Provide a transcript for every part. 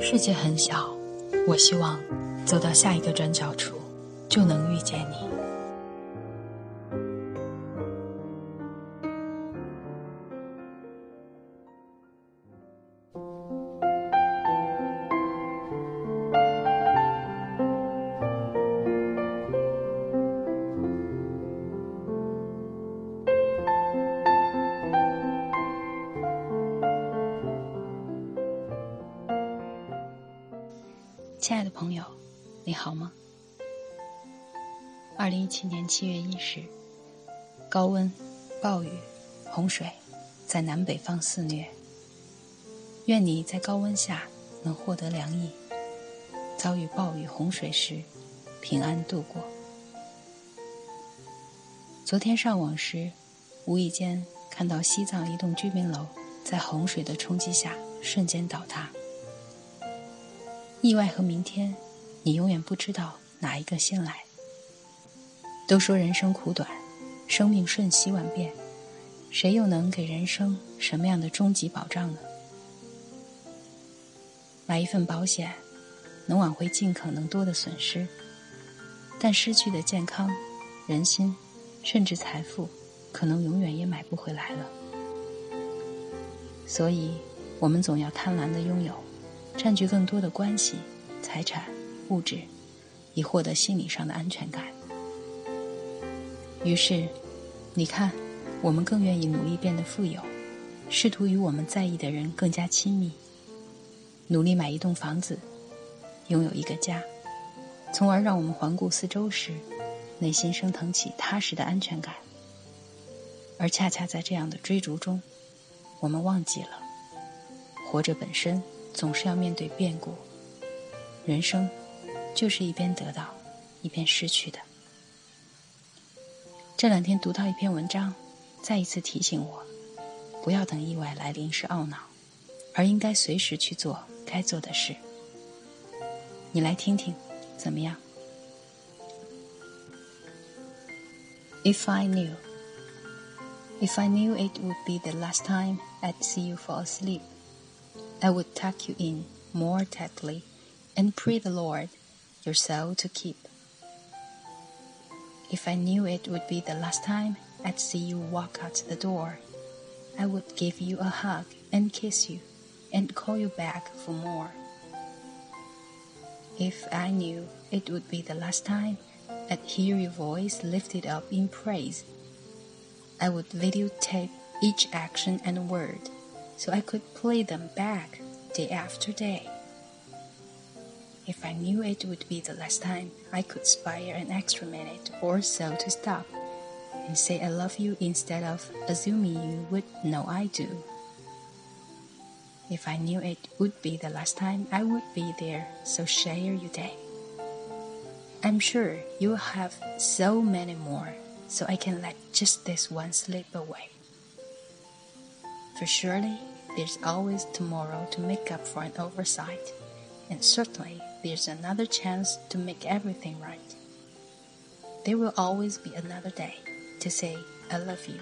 世界很小，我希望走到下一个转角处，就能遇见你。亲爱的朋友，你好吗？二零一七年七月一日，高温、暴雨、洪水在南北方肆虐。愿你在高温下能获得凉意，遭遇暴雨洪水时平安度过。昨天上网时，无意间看到西藏一栋居民楼在洪水的冲击下瞬间倒塌。意外和明天，你永远不知道哪一个先来。都说人生苦短，生命瞬息万变，谁又能给人生什么样的终极保障呢？买一份保险，能挽回尽可能多的损失，但失去的健康、人心，甚至财富，可能永远也买不回来了。所以，我们总要贪婪的拥有。占据更多的关系、财产、物质，以获得心理上的安全感。于是，你看，我们更愿意努力变得富有，试图与我们在意的人更加亲密，努力买一栋房子，拥有一个家，从而让我们环顾四周时，内心升腾起踏实的安全感。而恰恰在这样的追逐中，我们忘记了，活着本身。总是要面对变故，人生就是一边得到，一边失去的。这两天读到一篇文章，再一次提醒我，不要等意外来临时懊恼，而应该随时去做该做的事。你来听听，怎么样？If I knew, if I knew it would be the last time I'd see you fall asleep. I would tuck you in more tightly and pray the Lord your soul to keep. If I knew it would be the last time I'd see you walk out the door, I would give you a hug and kiss you and call you back for more. If I knew it would be the last time I'd hear your voice lifted up in praise, I would videotape each action and word so I could play them back day after day. If I knew it would be the last time, I could spare an extra minute or so to stop and say I love you instead of assuming you would know I do. If I knew it would be the last time, I would be there, so share your day. I'm sure you'll have so many more, so I can let just this one slip away. For surely there's always tomorrow to make up for an oversight, and certainly there's another chance to make everything right. There will always be another day to say, I love you,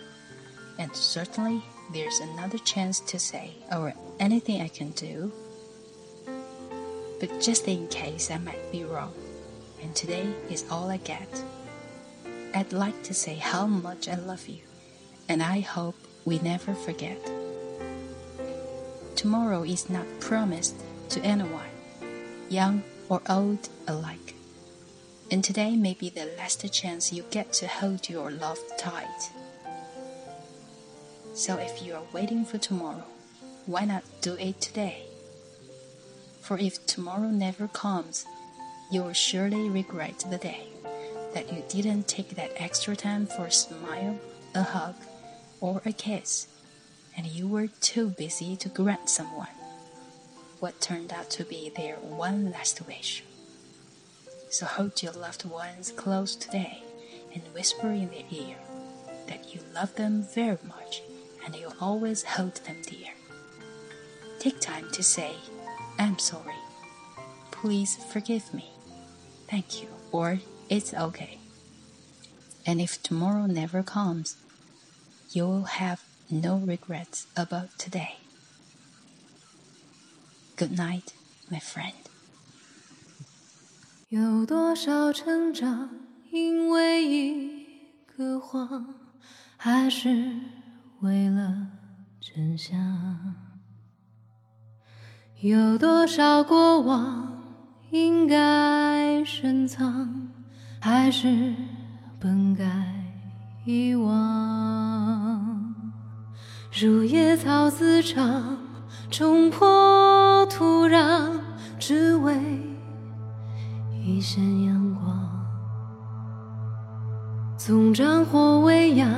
and certainly there's another chance to say, or anything I can do. But just in case I might be wrong, and today is all I get, I'd like to say how much I love you, and I hope we never forget. Tomorrow is not promised to anyone, young or old alike. And today may be the last chance you get to hold your love tight. So if you are waiting for tomorrow, why not do it today? For if tomorrow never comes, you will surely regret the day that you didn't take that extra time for a smile, a hug, or a kiss and you were too busy to grant someone what turned out to be their one last wish. So hold your loved ones close today and whisper in their ear that you love them very much and you'll always hold them dear. Take time to say, I'm sorry. Please forgive me. Thank you. Or it's okay. And if tomorrow never comes, you will have no regrets about today. Good night, my friend. 有多少成长因为一个谎，还是为了真相？有多少过往应该深藏，还是本该遗忘？如野草滋长，冲破土壤，只为。一线阳光，纵战火未央，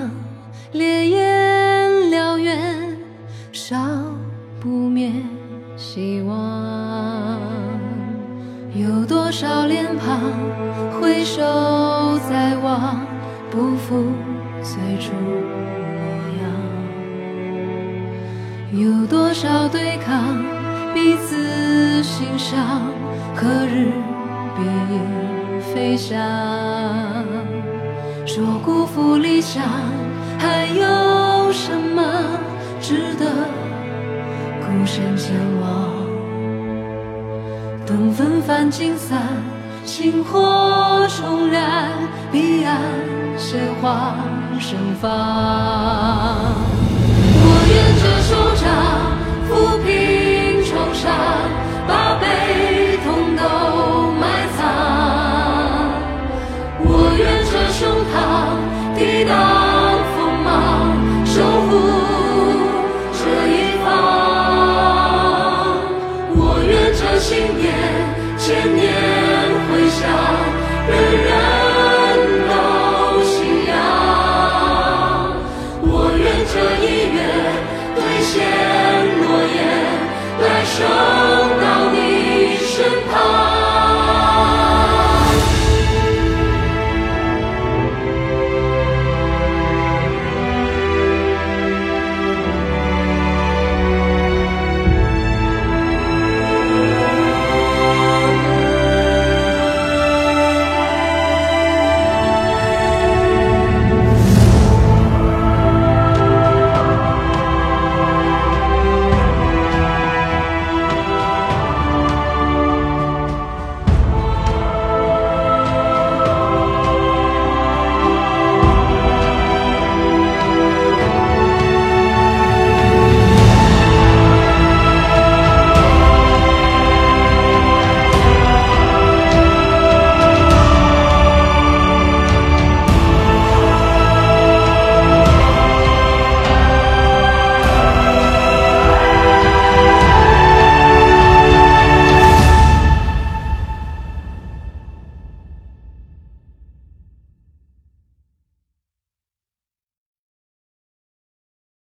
烈焰燎原，烧不灭希望。有多少脸庞回首再望，不负最初。有多少对抗，彼此欣赏，何日？别影飞翔，说辜负理想，还有什么值得孤身前往？等纷繁尽散，星火重燃，彼岸鲜花盛放。我愿这首杀